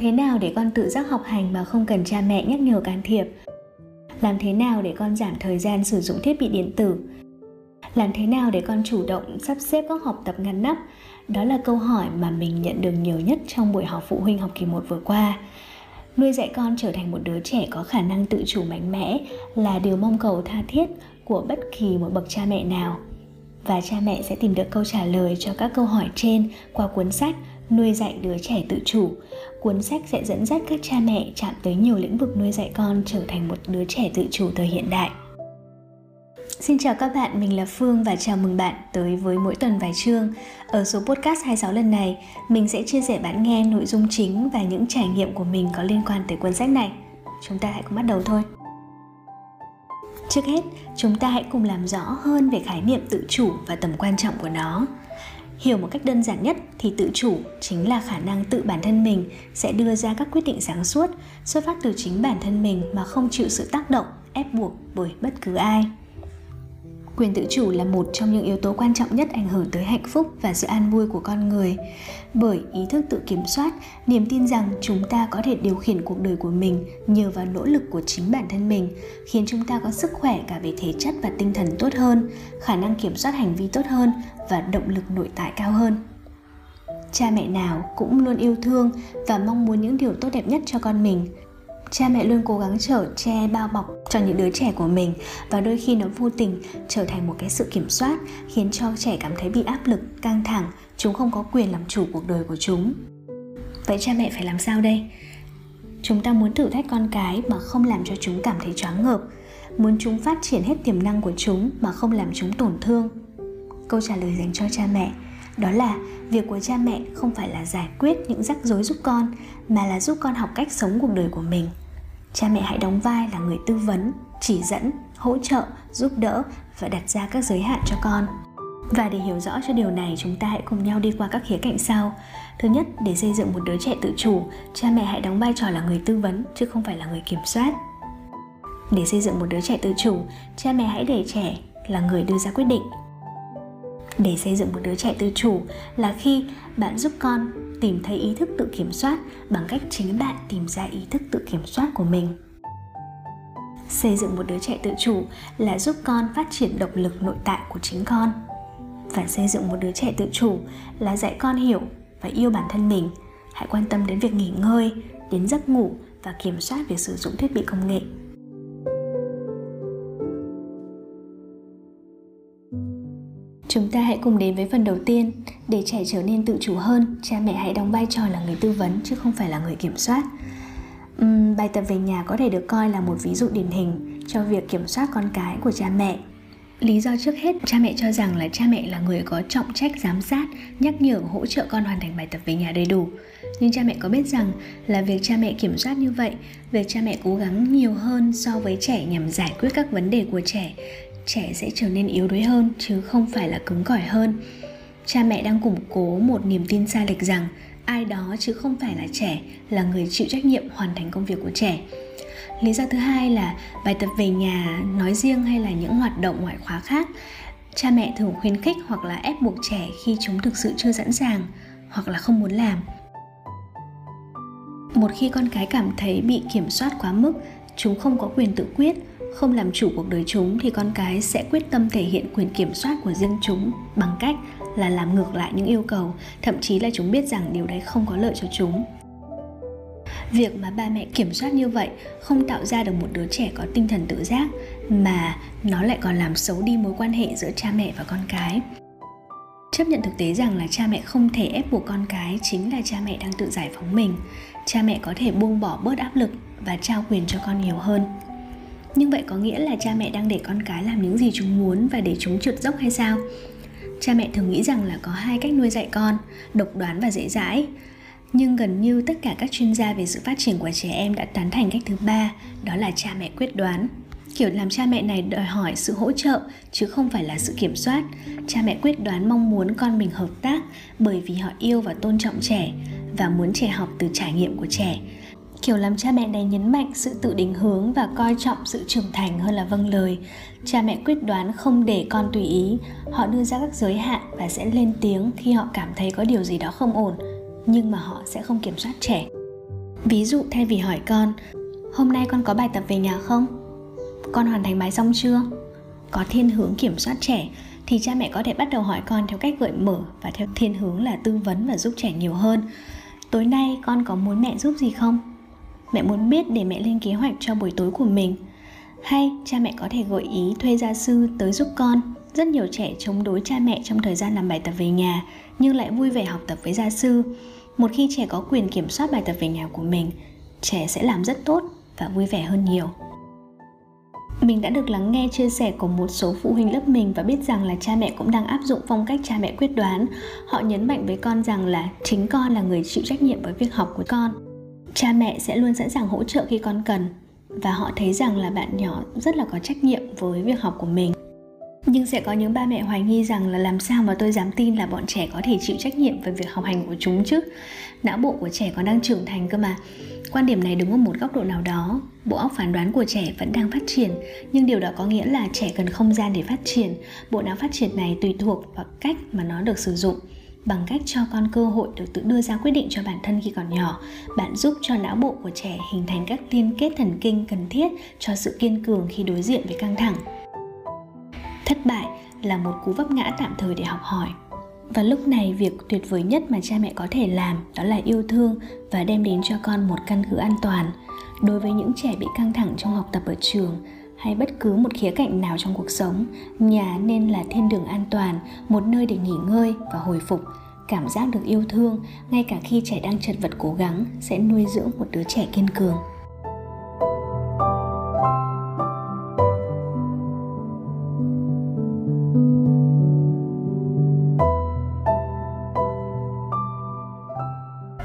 thế nào để con tự giác học hành mà không cần cha mẹ nhắc nhở can thiệp? Làm thế nào để con giảm thời gian sử dụng thiết bị điện tử? Làm thế nào để con chủ động sắp xếp các học tập ngăn nắp? Đó là câu hỏi mà mình nhận được nhiều nhất trong buổi họp phụ huynh học kỳ 1 vừa qua. Nuôi dạy con trở thành một đứa trẻ có khả năng tự chủ mạnh mẽ là điều mong cầu tha thiết của bất kỳ một bậc cha mẹ nào. Và cha mẹ sẽ tìm được câu trả lời cho các câu hỏi trên qua cuốn sách nuôi dạy đứa trẻ tự chủ cuốn sách sẽ dẫn dắt các cha mẹ chạm tới nhiều lĩnh vực nuôi dạy con trở thành một đứa trẻ tự chủ thời hiện đại Xin chào các bạn, mình là Phương và chào mừng bạn tới với mỗi tuần vài chương. Ở số podcast 26 lần này, mình sẽ chia sẻ bạn nghe nội dung chính và những trải nghiệm của mình có liên quan tới cuốn sách này. Chúng ta hãy cùng bắt đầu thôi. Trước hết, chúng ta hãy cùng làm rõ hơn về khái niệm tự chủ và tầm quan trọng của nó. Hiểu một cách đơn giản nhất thì tự chủ chính là khả năng tự bản thân mình sẽ đưa ra các quyết định sáng suốt, xuất phát từ chính bản thân mình mà không chịu sự tác động, ép buộc bởi bất cứ ai. Quyền tự chủ là một trong những yếu tố quan trọng nhất ảnh hưởng tới hạnh phúc và sự an vui của con người. Bởi ý thức tự kiểm soát niềm tin rằng chúng ta có thể điều khiển cuộc đời của mình nhờ vào nỗ lực của chính bản thân mình khiến chúng ta có sức khỏe cả về thể chất và tinh thần tốt hơn khả năng kiểm soát hành vi tốt hơn và động lực nội tại cao hơn. Cha mẹ nào cũng luôn yêu thương và mong muốn những điều tốt đẹp nhất cho con mình. Cha mẹ luôn cố gắng chở che, bao bọc cho những đứa trẻ của mình và đôi khi nó vô tình trở thành một cái sự kiểm soát khiến cho trẻ cảm thấy bị áp lực, căng thẳng, chúng không có quyền làm chủ cuộc đời của chúng. Vậy cha mẹ phải làm sao đây? Chúng ta muốn thử thách con cái mà không làm cho chúng cảm thấy choáng ngợp, muốn chúng phát triển hết tiềm năng của chúng mà không làm chúng tổn thương câu trả lời dành cho cha mẹ, đó là việc của cha mẹ không phải là giải quyết những rắc rối giúp con, mà là giúp con học cách sống cuộc đời của mình. Cha mẹ hãy đóng vai là người tư vấn, chỉ dẫn, hỗ trợ, giúp đỡ và đặt ra các giới hạn cho con. Và để hiểu rõ cho điều này, chúng ta hãy cùng nhau đi qua các khía cạnh sau. Thứ nhất, để xây dựng một đứa trẻ tự chủ, cha mẹ hãy đóng vai trò là người tư vấn, chứ không phải là người kiểm soát. Để xây dựng một đứa trẻ tự chủ, cha mẹ hãy để trẻ là người đưa ra quyết định để xây dựng một đứa trẻ tự chủ là khi bạn giúp con tìm thấy ý thức tự kiểm soát bằng cách chính bạn tìm ra ý thức tự kiểm soát của mình. Xây dựng một đứa trẻ tự chủ là giúp con phát triển động lực nội tại của chính con. Và xây dựng một đứa trẻ tự chủ là dạy con hiểu và yêu bản thân mình. Hãy quan tâm đến việc nghỉ ngơi, đến giấc ngủ và kiểm soát việc sử dụng thiết bị công nghệ. Chúng ta hãy cùng đến với phần đầu tiên. Để trẻ trở nên tự chủ hơn, cha mẹ hãy đóng vai trò là người tư vấn chứ không phải là người kiểm soát. Uhm, bài tập về nhà có thể được coi là một ví dụ điển hình cho việc kiểm soát con cái của cha mẹ. Lý do trước hết, cha mẹ cho rằng là cha mẹ là người có trọng trách giám sát, nhắc nhở, hỗ trợ con hoàn thành bài tập về nhà đầy đủ. Nhưng cha mẹ có biết rằng là việc cha mẹ kiểm soát như vậy, việc cha mẹ cố gắng nhiều hơn so với trẻ nhằm giải quyết các vấn đề của trẻ trẻ sẽ trở nên yếu đuối hơn, chứ không phải là cứng cỏi hơn. Cha mẹ đang củng cố một niềm tin sai lệch rằng ai đó chứ không phải là trẻ là người chịu trách nhiệm hoàn thành công việc của trẻ. Lý do thứ hai là bài tập về nhà, nói riêng hay là những hoạt động ngoại khóa khác, cha mẹ thường khuyến khích hoặc là ép buộc trẻ khi chúng thực sự chưa sẵn sàng hoặc là không muốn làm. Một khi con cái cảm thấy bị kiểm soát quá mức, chúng không có quyền tự quyết không làm chủ cuộc đời chúng thì con cái sẽ quyết tâm thể hiện quyền kiểm soát của riêng chúng bằng cách là làm ngược lại những yêu cầu, thậm chí là chúng biết rằng điều đấy không có lợi cho chúng. Việc mà ba mẹ kiểm soát như vậy không tạo ra được một đứa trẻ có tinh thần tự giác, mà nó lại còn làm xấu đi mối quan hệ giữa cha mẹ và con cái. Chấp nhận thực tế rằng là cha mẹ không thể ép buộc con cái chính là cha mẹ đang tự giải phóng mình, cha mẹ có thể buông bỏ bớt áp lực và trao quyền cho con nhiều hơn nhưng vậy có nghĩa là cha mẹ đang để con cái làm những gì chúng muốn và để chúng trượt dốc hay sao? Cha mẹ thường nghĩ rằng là có hai cách nuôi dạy con, độc đoán và dễ dãi. Nhưng gần như tất cả các chuyên gia về sự phát triển của trẻ em đã tán thành cách thứ ba, đó là cha mẹ quyết đoán. Kiểu làm cha mẹ này đòi hỏi sự hỗ trợ, chứ không phải là sự kiểm soát. Cha mẹ quyết đoán mong muốn con mình hợp tác bởi vì họ yêu và tôn trọng trẻ và muốn trẻ học từ trải nghiệm của trẻ kiểu làm cha mẹ này nhấn mạnh sự tự định hướng và coi trọng sự trưởng thành hơn là vâng lời. Cha mẹ quyết đoán không để con tùy ý. Họ đưa ra các giới hạn và sẽ lên tiếng khi họ cảm thấy có điều gì đó không ổn, nhưng mà họ sẽ không kiểm soát trẻ. Ví dụ, thay vì hỏi con, hôm nay con có bài tập về nhà không? Con hoàn thành bài xong chưa? Có thiên hướng kiểm soát trẻ, thì cha mẹ có thể bắt đầu hỏi con theo cách gợi mở và theo thiên hướng là tư vấn và giúp trẻ nhiều hơn. Tối nay con có muốn mẹ giúp gì không? Mẹ muốn biết để mẹ lên kế hoạch cho buổi tối của mình. Hay cha mẹ có thể gợi ý thuê gia sư tới giúp con. Rất nhiều trẻ chống đối cha mẹ trong thời gian làm bài tập về nhà, nhưng lại vui vẻ học tập với gia sư. Một khi trẻ có quyền kiểm soát bài tập về nhà của mình, trẻ sẽ làm rất tốt và vui vẻ hơn nhiều. Mình đã được lắng nghe chia sẻ của một số phụ huynh lớp mình và biết rằng là cha mẹ cũng đang áp dụng phong cách cha mẹ quyết đoán. Họ nhấn mạnh với con rằng là chính con là người chịu trách nhiệm với việc học của con cha mẹ sẽ luôn sẵn sàng hỗ trợ khi con cần. Và họ thấy rằng là bạn nhỏ rất là có trách nhiệm với việc học của mình. Nhưng sẽ có những ba mẹ hoài nghi rằng là làm sao mà tôi dám tin là bọn trẻ có thể chịu trách nhiệm về việc học hành của chúng chứ? Não bộ của trẻ còn đang trưởng thành cơ mà. Quan điểm này đúng ở một góc độ nào đó. Bộ óc phán đoán của trẻ vẫn đang phát triển, nhưng điều đó có nghĩa là trẻ cần không gian để phát triển. Bộ não phát triển này tùy thuộc vào cách mà nó được sử dụng bằng cách cho con cơ hội được tự đưa ra quyết định cho bản thân khi còn nhỏ. Bạn giúp cho não bộ của trẻ hình thành các liên kết thần kinh cần thiết cho sự kiên cường khi đối diện với căng thẳng. Thất bại là một cú vấp ngã tạm thời để học hỏi. Và lúc này, việc tuyệt vời nhất mà cha mẹ có thể làm đó là yêu thương và đem đến cho con một căn cứ an toàn. Đối với những trẻ bị căng thẳng trong học tập ở trường hay bất cứ một khía cạnh nào trong cuộc sống, nhà nên là thiên đường an toàn, một nơi để nghỉ ngơi và hồi phục cảm giác được yêu thương, ngay cả khi trẻ đang chật vật cố gắng, sẽ nuôi dưỡng một đứa trẻ kiên cường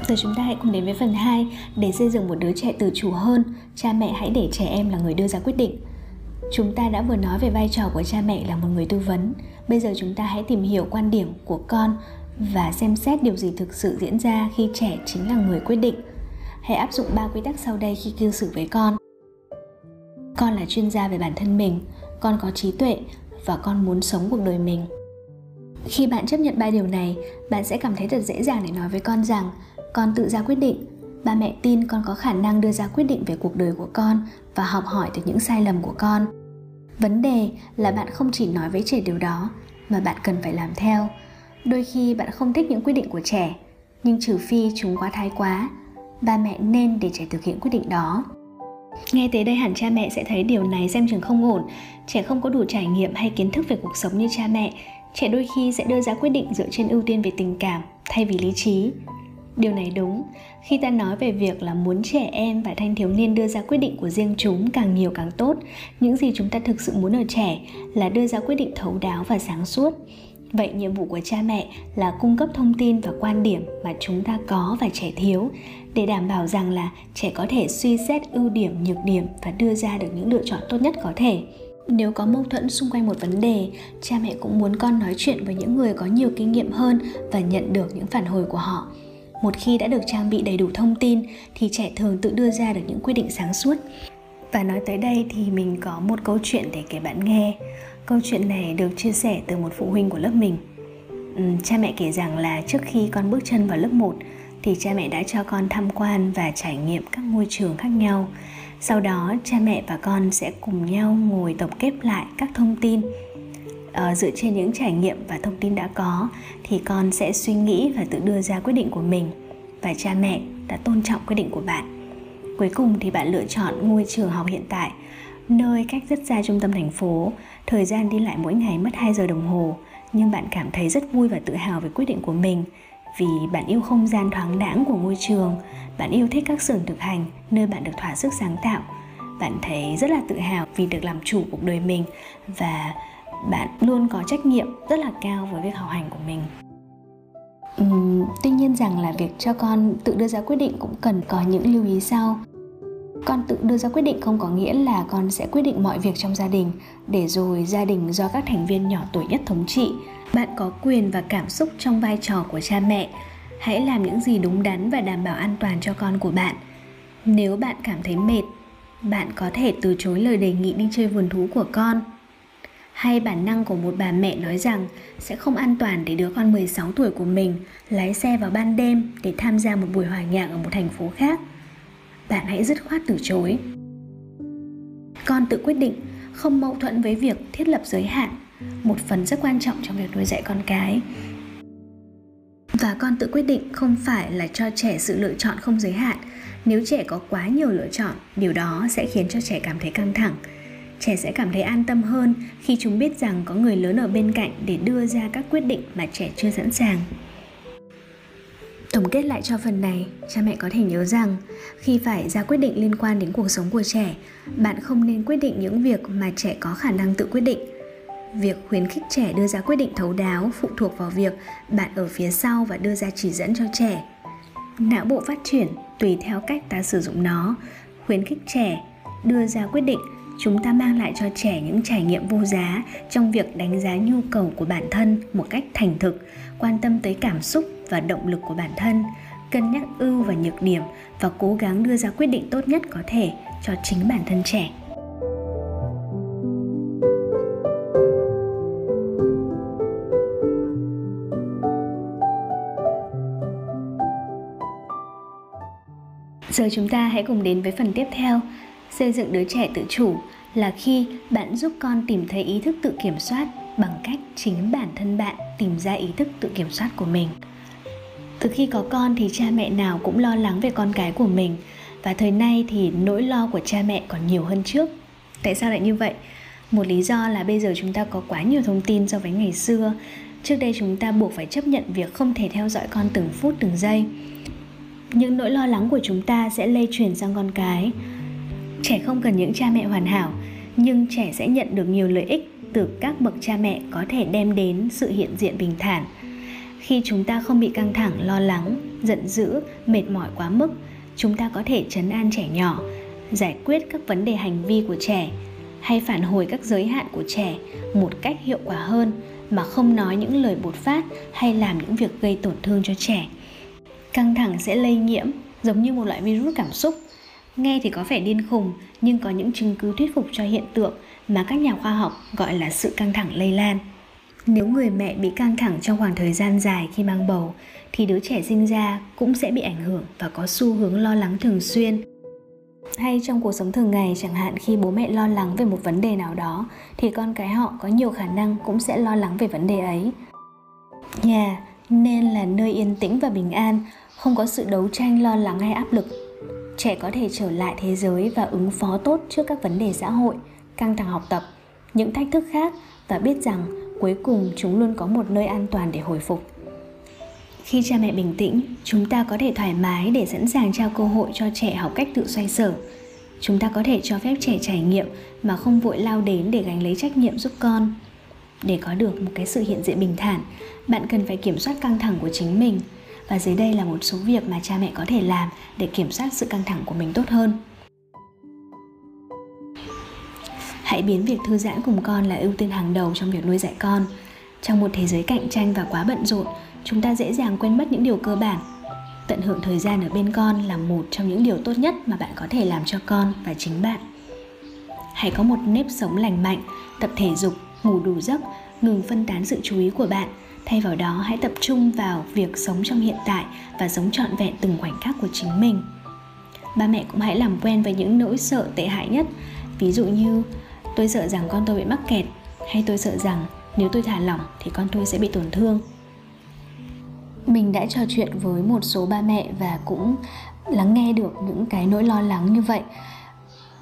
Giờ chúng ta hãy cùng đến với phần 2 để xây dựng một đứa trẻ tự chủ hơn. Cha mẹ hãy để trẻ em là người đưa ra quyết định. Chúng ta đã vừa nói về vai trò của cha mẹ là một người tư vấn. Bây giờ chúng ta hãy tìm hiểu quan điểm của con và xem xét điều gì thực sự diễn ra khi trẻ chính là người quyết định. Hãy áp dụng ba quy tắc sau đây khi cư xử với con. Con là chuyên gia về bản thân mình, con có trí tuệ và con muốn sống cuộc đời mình. Khi bạn chấp nhận ba điều này, bạn sẽ cảm thấy thật dễ dàng để nói với con rằng con tự ra quyết định ba mẹ tin con có khả năng đưa ra quyết định về cuộc đời của con và học hỏi từ những sai lầm của con vấn đề là bạn không chỉ nói với trẻ điều đó, mà bạn cần phải làm theo. Đôi khi bạn không thích những quyết định của trẻ, nhưng trừ phi chúng quá thái quá, ba mẹ nên để trẻ thực hiện quyết định đó. Nghe tới đây hẳn cha mẹ sẽ thấy điều này xem chừng không ổn. Trẻ không có đủ trải nghiệm hay kiến thức về cuộc sống như cha mẹ. Trẻ đôi khi sẽ đưa ra quyết định dựa trên ưu tiên về tình cảm thay vì lý trí điều này đúng. Khi ta nói về việc là muốn trẻ em và thanh thiếu niên đưa ra quyết định của riêng chúng càng nhiều càng tốt, những gì chúng ta thực sự muốn ở trẻ là đưa ra quyết định thấu đáo và sáng suốt. Vậy nhiệm vụ của cha mẹ là cung cấp thông tin và quan điểm mà chúng ta có và trẻ thiếu để đảm bảo rằng là trẻ có thể suy xét ưu điểm, nhược điểm và đưa ra được những lựa chọn tốt nhất có thể. Nếu có mâu thuẫn xung quanh một vấn đề, cha mẹ cũng muốn con nói chuyện với những người có nhiều kinh nghiệm hơn và nhận được những phản hồi của họ một khi đã được trang bị đầy đủ thông tin thì trẻ thường tự đưa ra được những quyết định sáng suốt. Và nói tới đây thì mình có một câu chuyện để kể bạn nghe. Câu chuyện này được chia sẻ từ một phụ huynh của lớp mình. Cha mẹ kể rằng là trước khi con bước chân vào lớp 1 thì cha mẹ đã cho con tham quan và trải nghiệm các ngôi trường khác nhau. Sau đó, cha mẹ và con sẽ cùng nhau ngồi tổng kết lại các thông tin uh, dựa trên những trải nghiệm và thông tin đã có thì con sẽ suy nghĩ và tự đưa ra quyết định của mình. Và cha mẹ đã tôn trọng quyết định của bạn. Cuối cùng thì bạn lựa chọn ngôi trường học hiện tại nơi cách rất xa trung tâm thành phố. Thời gian đi lại mỗi ngày mất 2 giờ đồng hồ nhưng bạn cảm thấy rất vui và tự hào về quyết định của mình. Vì bạn yêu không gian thoáng đãng của ngôi trường bạn yêu thích các xưởng thực hành nơi bạn được thỏa sức sáng tạo. Bạn thấy rất là tự hào vì được làm chủ cuộc đời mình và bạn luôn có trách nhiệm rất là cao với việc học hành của mình. Uhm, tuy nhiên rằng là việc cho con tự đưa ra quyết định cũng cần có những lưu ý sau. Con tự đưa ra quyết định không có nghĩa là con sẽ quyết định mọi việc trong gia đình để rồi gia đình do các thành viên nhỏ tuổi nhất thống trị. Bạn có quyền và cảm xúc trong vai trò của cha mẹ. Hãy làm những gì đúng đắn và đảm bảo an toàn cho con của bạn. Nếu bạn cảm thấy mệt bạn có thể từ chối lời đề nghị đi chơi vườn thú của con hay bản năng của một bà mẹ nói rằng sẽ không an toàn để đứa con 16 tuổi của mình lái xe vào ban đêm để tham gia một buổi hòa nhạc ở một thành phố khác. bạn hãy dứt khoát từ chối. Con tự quyết định không mâu thuẫn với việc thiết lập giới hạn, một phần rất quan trọng trong việc nuôi dạy con cái. Và con tự quyết định không phải là cho trẻ sự lựa chọn không giới hạn. Nếu trẻ có quá nhiều lựa chọn, điều đó sẽ khiến cho trẻ cảm thấy căng thẳng trẻ sẽ cảm thấy an tâm hơn khi chúng biết rằng có người lớn ở bên cạnh để đưa ra các quyết định mà trẻ chưa sẵn sàng. Tổng kết lại cho phần này, cha mẹ có thể nhớ rằng khi phải ra quyết định liên quan đến cuộc sống của trẻ, bạn không nên quyết định những việc mà trẻ có khả năng tự quyết định. Việc khuyến khích trẻ đưa ra quyết định thấu đáo, phụ thuộc vào việc bạn ở phía sau và đưa ra chỉ dẫn cho trẻ. Não bộ phát triển tùy theo cách ta sử dụng nó. Khuyến khích trẻ đưa ra quyết định chúng ta mang lại cho trẻ những trải nghiệm vô giá trong việc đánh giá nhu cầu của bản thân một cách thành thực, quan tâm tới cảm xúc và động lực của bản thân, cân nhắc ưu và nhược điểm và cố gắng đưa ra quyết định tốt nhất có thể cho chính bản thân trẻ Giờ chúng ta hãy cùng đến với phần tiếp theo. Xây dựng đứa trẻ tự chủ là khi bạn giúp con tìm thấy ý thức tự kiểm soát bằng cách chính bản thân bạn tìm ra ý thức tự kiểm soát của mình. Từ khi có con thì cha mẹ nào cũng lo lắng về con cái của mình và thời nay thì nỗi lo của cha mẹ còn nhiều hơn trước. Tại sao lại như vậy? Một lý do là bây giờ chúng ta có quá nhiều thông tin so với ngày xưa. Trước đây chúng ta buộc phải chấp nhận việc không thể theo dõi con từng phút, từng giây những nỗi lo lắng của chúng ta sẽ lây truyền sang con cái trẻ không cần những cha mẹ hoàn hảo, nhưng trẻ sẽ nhận được nhiều lợi ích từ các bậc cha mẹ có thể đem đến sự hiện diện bình thản. Khi chúng ta không bị căng thẳng, lo lắng, giận dữ, mệt mỏi quá mức, chúng ta có thể chấn an trẻ nhỏ, giải quyết các vấn đề hành vi của trẻ, hay phản hồi các giới hạn của trẻ một cách hiệu quả hơn mà không nói những lời bột phát hay làm những việc gây tổn thương cho trẻ. Căng thẳng sẽ lây nhiễm giống như một loại virus cảm xúc nghe thì có vẻ điên khùng, nhưng có những chứng cứ thuyết phục cho hiện tượng mà các nhà khoa học gọi là sự căng thẳng lây lan. Nếu người mẹ bị căng thẳng trong khoảng thời gian dài khi mang bầu, thì đứa trẻ sinh ra cũng sẽ bị ảnh hưởng và có xu hướng lo lắng thường xuyên. Hay trong cuộc sống thường ngày, chẳng hạn khi bố mẹ lo lắng về một vấn đề nào đó, thì con cái họ có nhiều khả năng cũng sẽ lo lắng về vấn đề ấy. Nhà nên là nơi yên tĩnh và bình an, không có sự đấu tranh lo lắng hay áp lực trẻ có thể trở lại thế giới và ứng phó tốt trước các vấn đề xã hội, căng thẳng học tập, những thách thức khác và biết rằng cuối cùng chúng luôn có một nơi an toàn để hồi phục. Khi cha mẹ bình tĩnh, chúng ta có thể thoải mái để sẵn sàng trao cơ hội cho trẻ học cách tự xoay sở. Chúng ta có thể cho phép trẻ trải nghiệm mà không vội lao đến để gánh lấy trách nhiệm giúp con. Để có được một cái sự hiện diện bình thản, bạn cần phải kiểm soát căng thẳng của chính mình và dưới đây là một số việc mà cha mẹ có thể làm để kiểm soát sự căng thẳng của mình tốt hơn. Hãy biến việc thư giãn cùng con là ưu tiên hàng đầu trong việc nuôi dạy con. Trong một thế giới cạnh tranh và quá bận rộn, chúng ta dễ dàng quên mất những điều cơ bản. Tận hưởng thời gian ở bên con là một trong những điều tốt nhất mà bạn có thể làm cho con và chính bạn. Hãy có một nếp sống lành mạnh, tập thể dục, ngủ đủ giấc, ngừng phân tán sự chú ý của bạn thay vào đó, hãy tập trung vào việc sống trong hiện tại và sống trọn vẹn từng khoảnh khắc của chính mình. Ba mẹ cũng hãy làm quen với những nỗi sợ tệ hại nhất. Ví dụ như, tôi sợ rằng con tôi bị mắc kẹt hay tôi sợ rằng nếu tôi thả lỏng thì con tôi sẽ bị tổn thương mình đã trò chuyện với một số ba mẹ và cũng lắng nghe được những cái nỗi lo lắng như vậy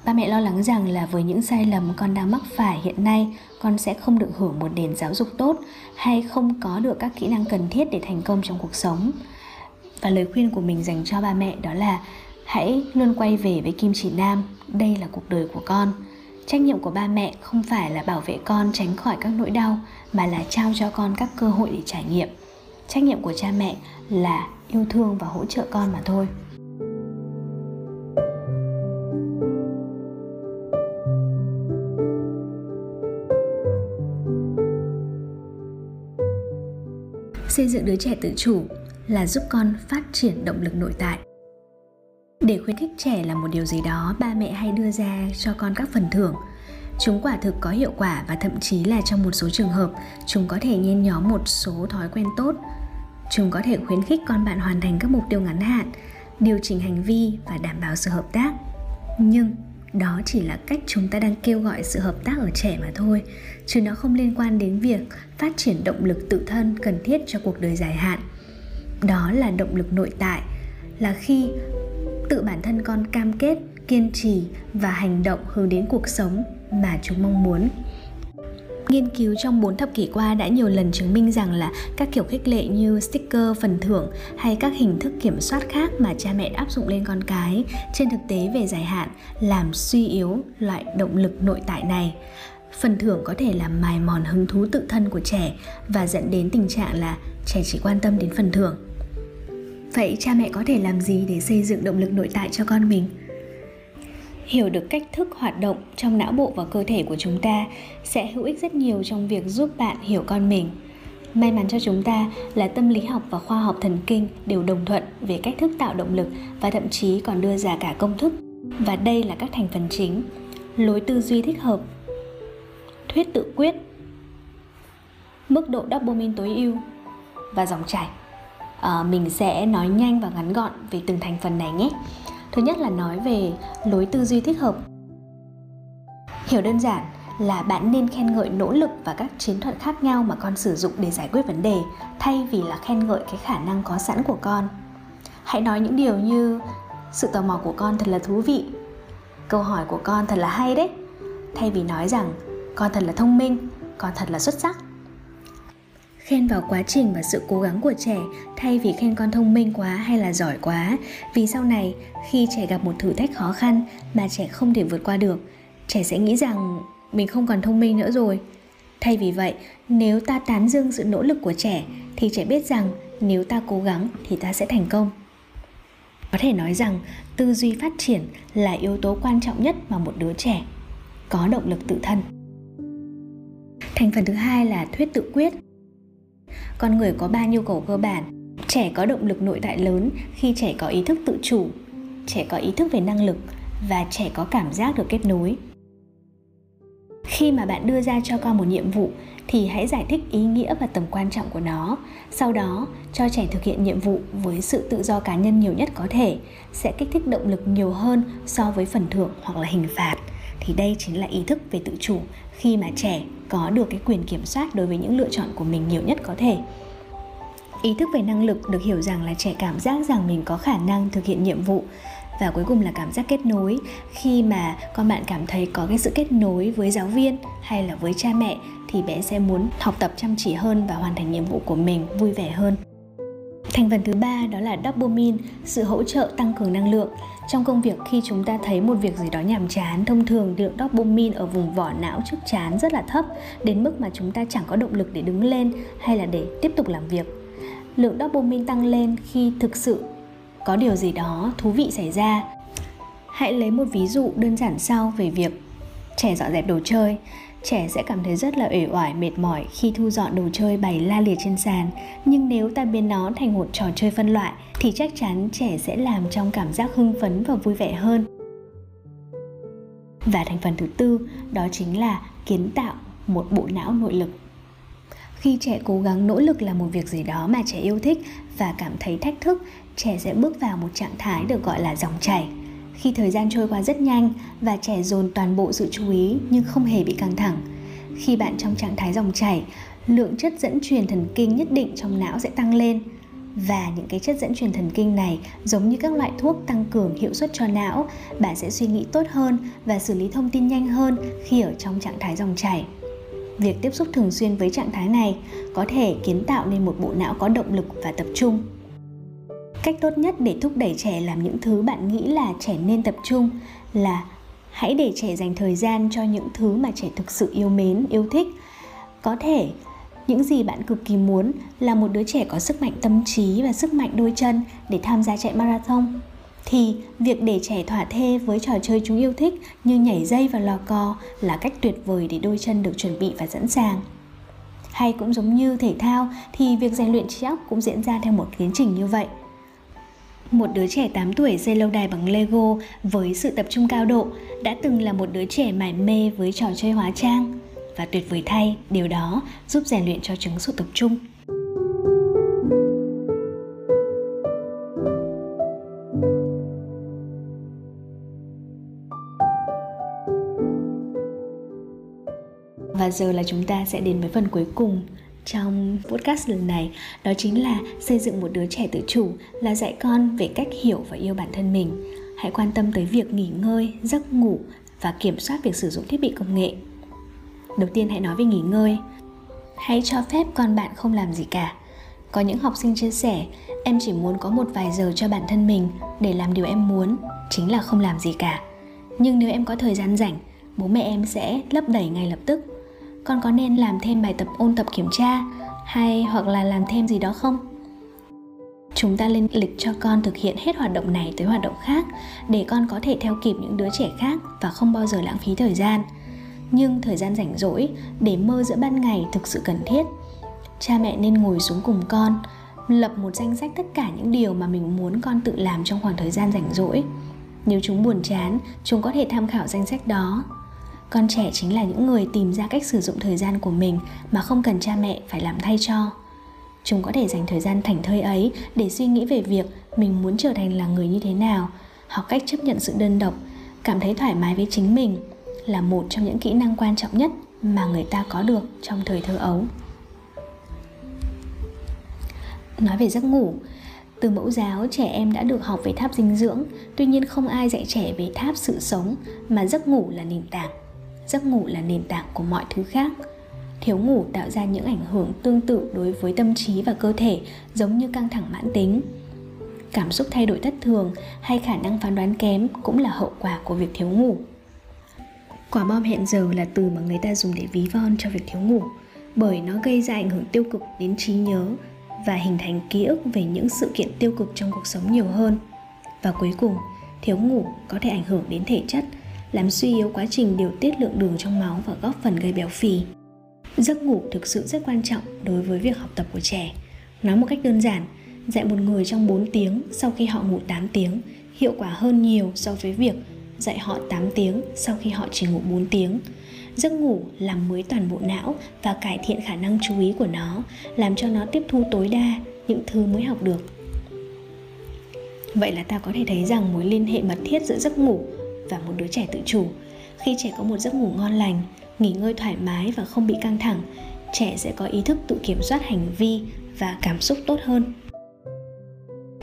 ba mẹ lo lắng rằng là với những sai lầm con đang mắc phải hiện nay, con sẽ không được hưởng một nền giáo dục tốt hay không có được các kỹ năng cần thiết để thành công trong cuộc sống. Và lời khuyên của mình dành cho ba mẹ đó là hãy luôn quay về với kim chỉ nam, đây là cuộc đời của con. Trách nhiệm của ba mẹ không phải là bảo vệ con tránh khỏi các nỗi đau, mà là trao cho con các cơ hội để trải nghiệm. Trách nhiệm của cha mẹ là yêu thương và hỗ trợ con mà thôi. Xây dựng đứa trẻ tự chủ là giúp con phát triển động lực nội tại. Để khuyến khích trẻ là một điều gì đó ba mẹ hay đưa ra cho con các phần thưởng, chúng quả thực có hiệu quả và thậm chí là trong một số trường hợp, chúng có thể nhen nhóm một số thói quen tốt. Chúng có thể khuyến khích con bạn hoàn thành các mục tiêu ngắn hạn, điều chỉnh hành vi và đảm bảo sự hợp tác. Nhưng đó chỉ là cách chúng ta đang kêu gọi sự hợp tác ở trẻ mà thôi, chứ nó không liên quan đến việc phát triển động lực tự thân cần thiết cho cuộc đời dài hạn. Đó là động lực nội tại, là khi tự bản thân con cam kết, kiên trì và hành động hướng đến cuộc sống mà chúng mong muốn. Nghiên cứu trong 4 thập kỷ qua đã nhiều lần chứng minh rằng là các kiểu khích lệ như sticker, phần thưởng hay các hình thức kiểm soát khác mà cha mẹ áp dụng lên con cái trên thực tế về dài hạn làm suy yếu loại động lực nội tại này. Phần thưởng có thể làm mài mòn hứng thú tự thân của trẻ và dẫn đến tình trạng là trẻ chỉ quan tâm đến phần thưởng. Vậy cha mẹ có thể làm gì để xây dựng động lực nội tại cho con mình? Hiểu được cách thức hoạt động trong não bộ và cơ thể của chúng ta sẽ hữu ích rất nhiều trong việc giúp bạn hiểu con mình. May mắn cho chúng ta là tâm lý học và khoa học thần kinh đều đồng thuận về cách thức tạo động lực và thậm chí còn đưa ra cả công thức. Và đây là các thành phần chính. Lối tư duy thích hợp. Thuyết tự quyết. Mức độ dopamine tối ưu và dòng chảy. À, mình sẽ nói nhanh và ngắn gọn về từng thành phần này nhé thứ nhất là nói về lối tư duy thích hợp. Hiểu đơn giản là bạn nên khen ngợi nỗ lực và các chiến thuật khác nhau mà con sử dụng để giải quyết vấn đề, thay vì là khen ngợi cái khả năng có sẵn của con. Hãy nói những điều như, sự tò mò của con thật là thú vị. Câu hỏi của con thật là hay đấy. Thay vì nói rằng, con thật là thông minh, con thật là xuất sắc khen vào quá trình và sự cố gắng của trẻ, thay vì khen con thông minh quá hay là giỏi quá. Vì sau này, khi trẻ gặp một thử thách khó khăn mà trẻ không thể vượt qua được, trẻ sẽ nghĩ rằng mình không còn thông minh nữa rồi. Thay vì vậy, nếu ta tán dương sự nỗ lực của trẻ, thì trẻ biết rằng nếu ta cố gắng thì ta sẽ thành công. Có thể nói rằng, tư duy phát triển là yếu tố quan trọng nhất mà một đứa trẻ có động lực tự thân. Thành phần thứ hai là thuyết tự quyết con người có ba nhu cầu cơ bản. Trẻ có động lực nội tại lớn khi trẻ có ý thức tự chủ, trẻ có ý thức về năng lực và trẻ có cảm giác được kết nối. Khi mà bạn đưa ra cho con một nhiệm vụ thì hãy giải thích ý nghĩa và tầm quan trọng của nó. Sau đó, cho trẻ thực hiện nhiệm vụ với sự tự do cá nhân nhiều nhất có thể sẽ kích thích động lực nhiều hơn so với phần thưởng hoặc là hình phạt. Thì đây chính là ý thức về tự chủ khi mà trẻ có được cái quyền kiểm soát đối với những lựa chọn của mình nhiều nhất có thể. Ý thức về năng lực được hiểu rằng là trẻ cảm giác rằng mình có khả năng thực hiện nhiệm vụ và cuối cùng là cảm giác kết nối. Khi mà con bạn cảm thấy có cái sự kết nối với giáo viên hay là với cha mẹ thì bé sẽ muốn học tập chăm chỉ hơn và hoàn thành nhiệm vụ của mình vui vẻ hơn. Thành phần thứ ba đó là dopamine, sự hỗ trợ tăng cường năng lượng. Trong công việc khi chúng ta thấy một việc gì đó nhàm chán, thông thường lượng dopamine ở vùng vỏ não trước chán rất là thấp đến mức mà chúng ta chẳng có động lực để đứng lên hay là để tiếp tục làm việc. Lượng dopamine tăng lên khi thực sự có điều gì đó thú vị xảy ra. Hãy lấy một ví dụ đơn giản sau về việc trẻ dọn dẹp đồ chơi trẻ sẽ cảm thấy rất là uể oải, mệt mỏi khi thu dọn đồ chơi bày la liệt trên sàn. Nhưng nếu ta biến nó thành một trò chơi phân loại, thì chắc chắn trẻ sẽ làm trong cảm giác hưng phấn và vui vẻ hơn. Và thành phần thứ tư, đó chính là kiến tạo một bộ não nội lực. Khi trẻ cố gắng nỗ lực làm một việc gì đó mà trẻ yêu thích và cảm thấy thách thức, trẻ sẽ bước vào một trạng thái được gọi là dòng chảy khi thời gian trôi qua rất nhanh và trẻ dồn toàn bộ sự chú ý nhưng không hề bị căng thẳng. Khi bạn trong trạng thái dòng chảy, lượng chất dẫn truyền thần kinh nhất định trong não sẽ tăng lên. Và những cái chất dẫn truyền thần kinh này giống như các loại thuốc tăng cường hiệu suất cho não, bạn sẽ suy nghĩ tốt hơn và xử lý thông tin nhanh hơn khi ở trong trạng thái dòng chảy. Việc tiếp xúc thường xuyên với trạng thái này có thể kiến tạo nên một bộ não có động lực và tập trung cách tốt nhất để thúc đẩy trẻ làm những thứ bạn nghĩ là trẻ nên tập trung là hãy để trẻ dành thời gian cho những thứ mà trẻ thực sự yêu mến, yêu thích. Có thể, những gì bạn cực kỳ muốn là một đứa trẻ có sức mạnh tâm trí và sức mạnh đôi chân để tham gia chạy marathon. Thì việc để trẻ thỏa thê với trò chơi chúng yêu thích như nhảy dây và lò cò là cách tuyệt vời để đôi chân được chuẩn bị và sẵn sàng. Hay cũng giống như thể thao, thì việc rèn luyện trí óc cũng diễn ra theo một tiến trình như vậy. Một đứa trẻ 8 tuổi xây lâu đài bằng Lego với sự tập trung cao độ đã từng là một đứa trẻ mải mê với trò chơi hóa trang và tuyệt vời thay, điều đó giúp rèn luyện cho chứng sự tập trung. Và giờ là chúng ta sẽ đến với phần cuối cùng trong podcast lần này, đó chính là xây dựng một đứa trẻ tự chủ, là dạy con về cách hiểu và yêu bản thân mình. Hãy quan tâm tới việc nghỉ ngơi, giấc ngủ và kiểm soát việc sử dụng thiết bị công nghệ. Đầu tiên hãy nói về nghỉ ngơi. Hãy cho phép con bạn không làm gì cả. Có những học sinh chia sẻ, em chỉ muốn có một vài giờ cho bản thân mình để làm điều em muốn, chính là không làm gì cả. Nhưng nếu em có thời gian rảnh, bố mẹ em sẽ lấp đầy ngay lập tức con có nên làm thêm bài tập ôn tập kiểm tra hay hoặc là làm thêm gì đó không? Chúng ta lên lịch cho con thực hiện hết hoạt động này tới hoạt động khác để con có thể theo kịp những đứa trẻ khác và không bao giờ lãng phí thời gian. Nhưng thời gian rảnh rỗi để mơ giữa ban ngày thực sự cần thiết. Cha mẹ nên ngồi xuống cùng con, lập một danh sách tất cả những điều mà mình muốn con tự làm trong khoảng thời gian rảnh rỗi. Nếu chúng buồn chán, chúng có thể tham khảo danh sách đó con trẻ chính là những người tìm ra cách sử dụng thời gian của mình mà không cần cha mẹ phải làm thay cho. Chúng có thể dành thời gian thảnh thơi ấy để suy nghĩ về việc mình muốn trở thành là người như thế nào, học cách chấp nhận sự đơn độc, cảm thấy thoải mái với chính mình là một trong những kỹ năng quan trọng nhất mà người ta có được trong thời thơ ấu. Nói về giấc ngủ, từ mẫu giáo trẻ em đã được học về tháp dinh dưỡng, tuy nhiên không ai dạy trẻ về tháp sự sống mà giấc ngủ là nền tảng giấc ngủ là nền tảng của mọi thứ khác. Thiếu ngủ tạo ra những ảnh hưởng tương tự đối với tâm trí và cơ thể, giống như căng thẳng mãn tính. Cảm xúc thay đổi thất thường hay khả năng phán đoán kém cũng là hậu quả của việc thiếu ngủ. Quả bom hẹn giờ là từ mà người ta dùng để ví von cho việc thiếu ngủ, bởi nó gây ra ảnh hưởng tiêu cực đến trí nhớ và hình thành ký ức về những sự kiện tiêu cực trong cuộc sống nhiều hơn. Và cuối cùng, thiếu ngủ có thể ảnh hưởng đến thể chất làm suy yếu quá trình điều tiết lượng đường trong máu và góp phần gây béo phì. Giấc ngủ thực sự rất quan trọng đối với việc học tập của trẻ. Nói một cách đơn giản, dạy một người trong 4 tiếng sau khi họ ngủ 8 tiếng hiệu quả hơn nhiều so với việc dạy họ 8 tiếng sau khi họ chỉ ngủ 4 tiếng. Giấc ngủ làm mới toàn bộ não và cải thiện khả năng chú ý của nó, làm cho nó tiếp thu tối đa những thứ mới học được. Vậy là ta có thể thấy rằng mối liên hệ mật thiết giữa giấc ngủ và một đứa trẻ tự chủ khi trẻ có một giấc ngủ ngon lành, nghỉ ngơi thoải mái và không bị căng thẳng, trẻ sẽ có ý thức tự kiểm soát hành vi và cảm xúc tốt hơn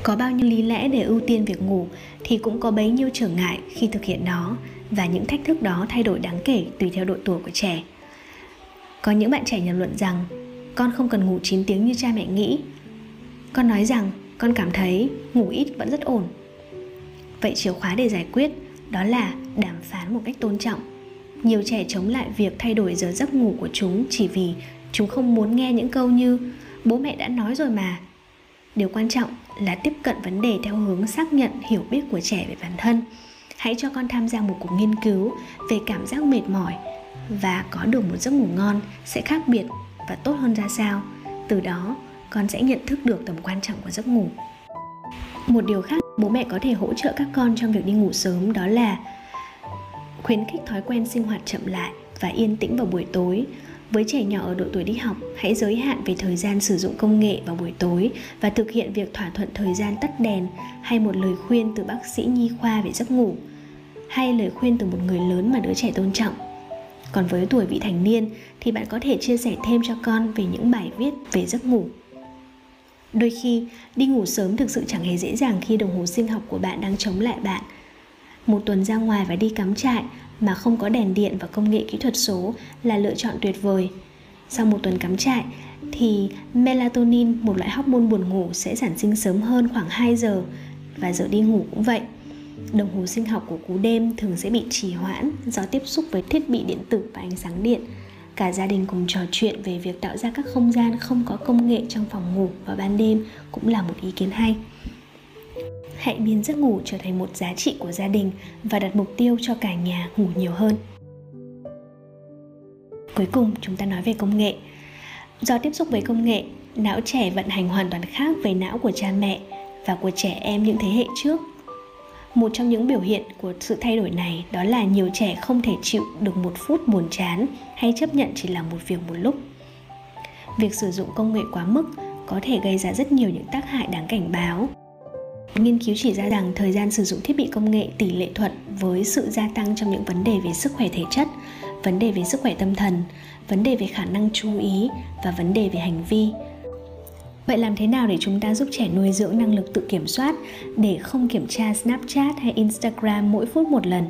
có bao nhiêu lý lẽ để ưu tiên việc ngủ thì cũng có bấy nhiêu trở ngại khi thực hiện nó và những thách thức đó thay đổi đáng kể tùy theo độ tuổi của trẻ. Có những bạn trẻ nhận luận rằng, con không cần ngủ 9 tiếng như cha mẹ nghĩ. Con nói rằng, con cảm thấy ngủ ít vẫn rất ổn. Vậy chìa khóa để giải quyết đó là đàm phán một cách tôn trọng. Nhiều trẻ chống lại việc thay đổi giờ giấc ngủ của chúng chỉ vì chúng không muốn nghe những câu như, bố mẹ đã nói rồi mà. Điều quan trọng là tiếp cận vấn đề theo hướng xác nhận hiểu biết của trẻ về bản thân. Hãy cho con tham gia một cuộc nghiên cứu về cảm giác mệt mỏi và có được một giấc ngủ ngon sẽ khác biệt và tốt hơn ra sao. Từ đó, con sẽ nhận thức được tầm quan trọng của giấc ngủ một điều khác bố mẹ có thể hỗ trợ các con trong việc đi ngủ sớm đó là khuyến khích thói quen sinh hoạt chậm lại và yên tĩnh vào buổi tối. Với trẻ nhỏ ở độ tuổi đi học, hãy giới hạn về thời gian sử dụng công nghệ vào buổi tối và thực hiện việc thỏa thuận thời gian tắt đèn hay một lời khuyên từ bác sĩ nhi khoa về giấc ngủ, hay lời khuyên từ một người lớn mà đứa trẻ tôn trọng. Còn với tuổi vị thành niên thì bạn có thể chia sẻ thêm cho con về những bài viết về giấc ngủ. Đôi khi, đi ngủ sớm thực sự chẳng hề dễ dàng khi đồng hồ sinh học của bạn đang chống lại bạn. Một tuần ra ngoài và đi cắm trại mà không có đèn điện và công nghệ kỹ thuật số là lựa chọn tuyệt vời. Sau một tuần cắm trại thì melatonin, một loại hormone buồn ngủ sẽ sản sinh sớm hơn khoảng 2 giờ và giờ đi ngủ cũng vậy. Đồng hồ sinh học của cú đêm thường sẽ bị trì hoãn do tiếp xúc với thiết bị điện tử và ánh sáng điện cả gia đình cùng trò chuyện về việc tạo ra các không gian không có công nghệ trong phòng ngủ vào ban đêm cũng là một ý kiến hay. Hãy biến giấc ngủ trở thành một giá trị của gia đình và đặt mục tiêu cho cả nhà ngủ nhiều hơn. Cuối cùng, chúng ta nói về công nghệ. Do tiếp xúc với công nghệ, não trẻ vận hành hoàn toàn khác với não của cha mẹ và của trẻ em những thế hệ trước một trong những biểu hiện của sự thay đổi này đó là nhiều trẻ không thể chịu được một phút buồn chán hay chấp nhận chỉ làm một việc một lúc. Việc sử dụng công nghệ quá mức có thể gây ra rất nhiều những tác hại đáng cảnh báo. Nghiên cứu chỉ ra rằng thời gian sử dụng thiết bị công nghệ, tỷ lệ thuận với sự gia tăng trong những vấn đề về sức khỏe thể chất, vấn đề về sức khỏe tâm thần, vấn đề về khả năng chú ý và vấn đề về hành vi vậy làm thế nào để chúng ta giúp trẻ nuôi dưỡng năng lực tự kiểm soát để không kiểm tra snapchat hay instagram mỗi phút một lần?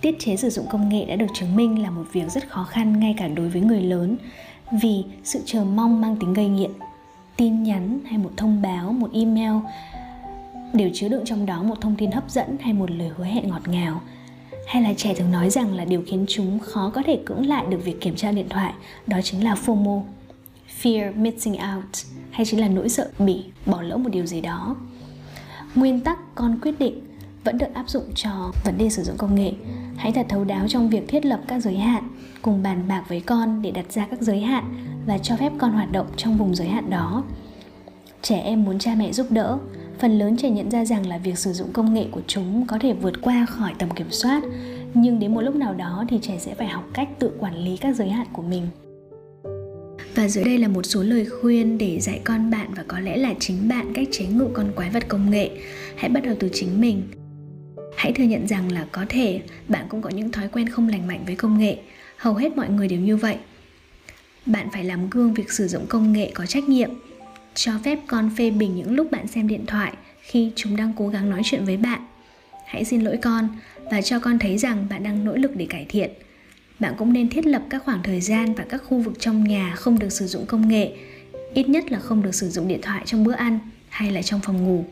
Tiết chế sử dụng công nghệ đã được chứng minh là một việc rất khó khăn ngay cả đối với người lớn vì sự chờ mong mang tính gây nghiện, tin nhắn hay một thông báo, một email đều chứa đựng trong đó một thông tin hấp dẫn hay một lời hứa hẹn ngọt ngào. Hay là trẻ thường nói rằng là điều khiến chúng khó có thể cưỡng lại được việc kiểm tra điện thoại, đó chính là FOMO, Fear Missing Out hay chính là nỗi sợ bị bỏ lỡ một điều gì đó? Nguyên tắc con quyết định vẫn được áp dụng cho vấn đề sử dụng công nghệ. Hãy thật thấu đáo trong việc thiết lập các giới hạn, cùng bàn bạc với con để đặt ra các giới hạn và cho phép con hoạt động trong vùng giới hạn đó. Trẻ em muốn cha mẹ giúp đỡ. Phần lớn trẻ nhận ra rằng là việc sử dụng công nghệ của chúng có thể vượt qua khỏi tầm kiểm soát, nhưng đến một lúc nào đó thì trẻ sẽ phải học cách tự quản lý các giới hạn của mình và dưới đây là một số lời khuyên để dạy con bạn và có lẽ là chính bạn cách chế ngự con quái vật công nghệ. Hãy bắt đầu từ chính mình. Hãy thừa nhận rằng là có thể bạn cũng có những thói quen không lành mạnh với công nghệ. Hầu hết mọi người đều như vậy. Bạn phải làm gương việc sử dụng công nghệ có trách nhiệm. Cho phép con phê bình những lúc bạn xem điện thoại khi chúng đang cố gắng nói chuyện với bạn. Hãy xin lỗi con và cho con thấy rằng bạn đang nỗ lực để cải thiện bạn cũng nên thiết lập các khoảng thời gian và các khu vực trong nhà không được sử dụng công nghệ. Ít nhất là không được sử dụng điện thoại trong bữa ăn hay là trong phòng ngủ.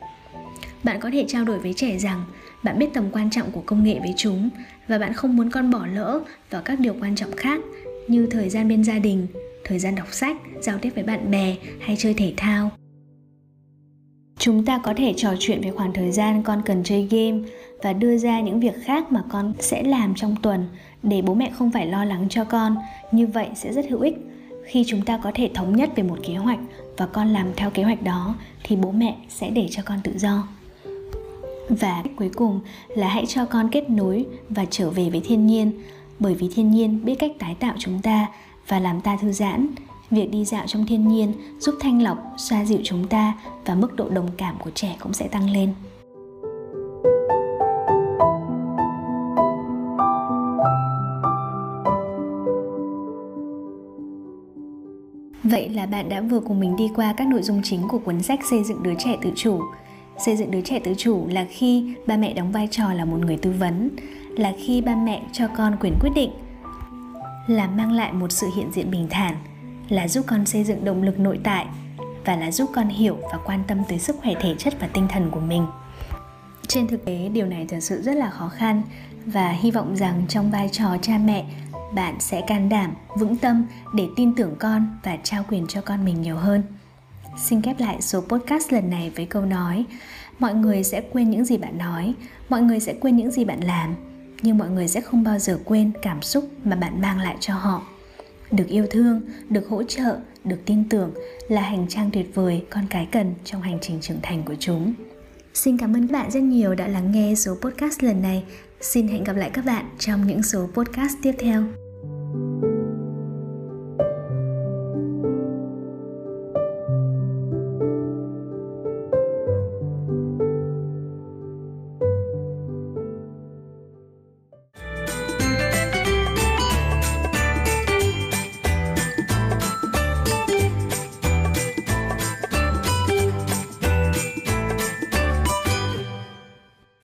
Bạn có thể trao đổi với trẻ rằng bạn biết tầm quan trọng của công nghệ với chúng và bạn không muốn con bỏ lỡ vào các điều quan trọng khác như thời gian bên gia đình, thời gian đọc sách, giao tiếp với bạn bè hay chơi thể thao. Chúng ta có thể trò chuyện về khoảng thời gian con cần chơi game và đưa ra những việc khác mà con sẽ làm trong tuần để bố mẹ không phải lo lắng cho con. Như vậy sẽ rất hữu ích. Khi chúng ta có thể thống nhất về một kế hoạch và con làm theo kế hoạch đó, thì bố mẹ sẽ để cho con tự do. Và cuối cùng là hãy cho con kết nối và trở về với thiên nhiên. Bởi vì thiên nhiên biết cách tái tạo chúng ta và làm ta thư giãn. Việc đi dạo trong thiên nhiên giúp thanh lọc xoa dịu chúng ta và mức độ đồng cảm của trẻ cũng sẽ tăng lên. Là bạn đã vừa cùng mình đi qua các nội dung chính của cuốn sách Xây dựng đứa trẻ tự chủ. Xây dựng đứa trẻ tự chủ là khi ba mẹ đóng vai trò là một người tư vấn, là khi ba mẹ cho con quyền quyết định, là mang lại một sự hiện diện bình thản, là giúp con xây dựng động lực nội tại và là giúp con hiểu và quan tâm tới sức khỏe thể chất và tinh thần của mình. Trên thực tế, điều này thật sự rất là khó khăn và hy vọng rằng trong vai trò cha mẹ bạn sẽ can đảm, vững tâm để tin tưởng con và trao quyền cho con mình nhiều hơn. Xin khép lại số podcast lần này với câu nói, mọi người sẽ quên những gì bạn nói, mọi người sẽ quên những gì bạn làm, nhưng mọi người sẽ không bao giờ quên cảm xúc mà bạn mang lại cho họ. Được yêu thương, được hỗ trợ, được tin tưởng là hành trang tuyệt vời con cái cần trong hành trình trưởng thành của chúng. Xin cảm ơn các bạn rất nhiều đã lắng nghe số podcast lần này. Xin hẹn gặp lại các bạn trong những số podcast tiếp theo. You